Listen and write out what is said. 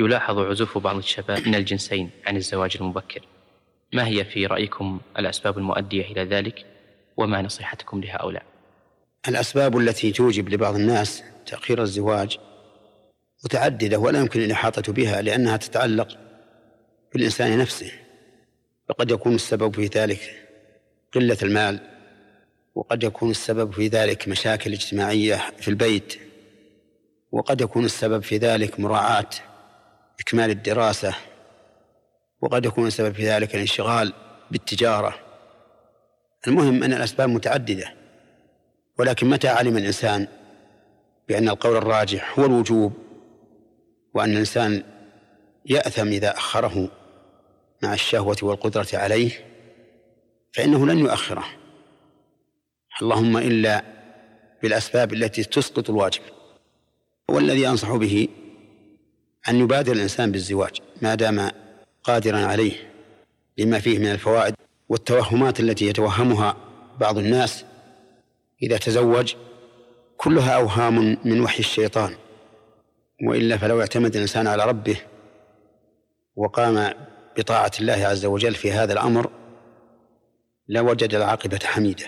يلاحظ عزوف بعض الشباب من الجنسين عن الزواج المبكر. ما هي في رأيكم الأسباب المؤدية إلى ذلك؟ وما نصيحتكم لهؤلاء؟ الأسباب التي توجب لبعض الناس تأخير الزواج متعددة ولا يمكن الإحاطة بها لأنها تتعلق بالإنسان نفسه. فقد يكون السبب في ذلك قلة المال وقد يكون السبب في ذلك مشاكل اجتماعية في البيت وقد يكون السبب في ذلك مراعاة إكمال الدراسة وقد يكون السبب في ذلك الانشغال بالتجارة. المهم أن الأسباب متعددة ولكن متى علم الإنسان بأن القول الراجح هو الوجوب وأن الإنسان يأثم إذا أخره مع الشهوة والقدرة عليه؟ فإنه لن يؤخره. اللهم إلا بالأسباب التي تسقط الواجب والذي أنصح به أن يبادر الإنسان بالزواج ما دام قادرا عليه لما فيه من الفوائد والتوهمات التي يتوهمها بعض الناس. إذا تزوج كلها أوهام من وحي الشيطان وإلا فلو اعتمد الإنسان على ربه وقام بطاعة الله عز وجل في هذا الأمر لوجد العاقبة حميدة.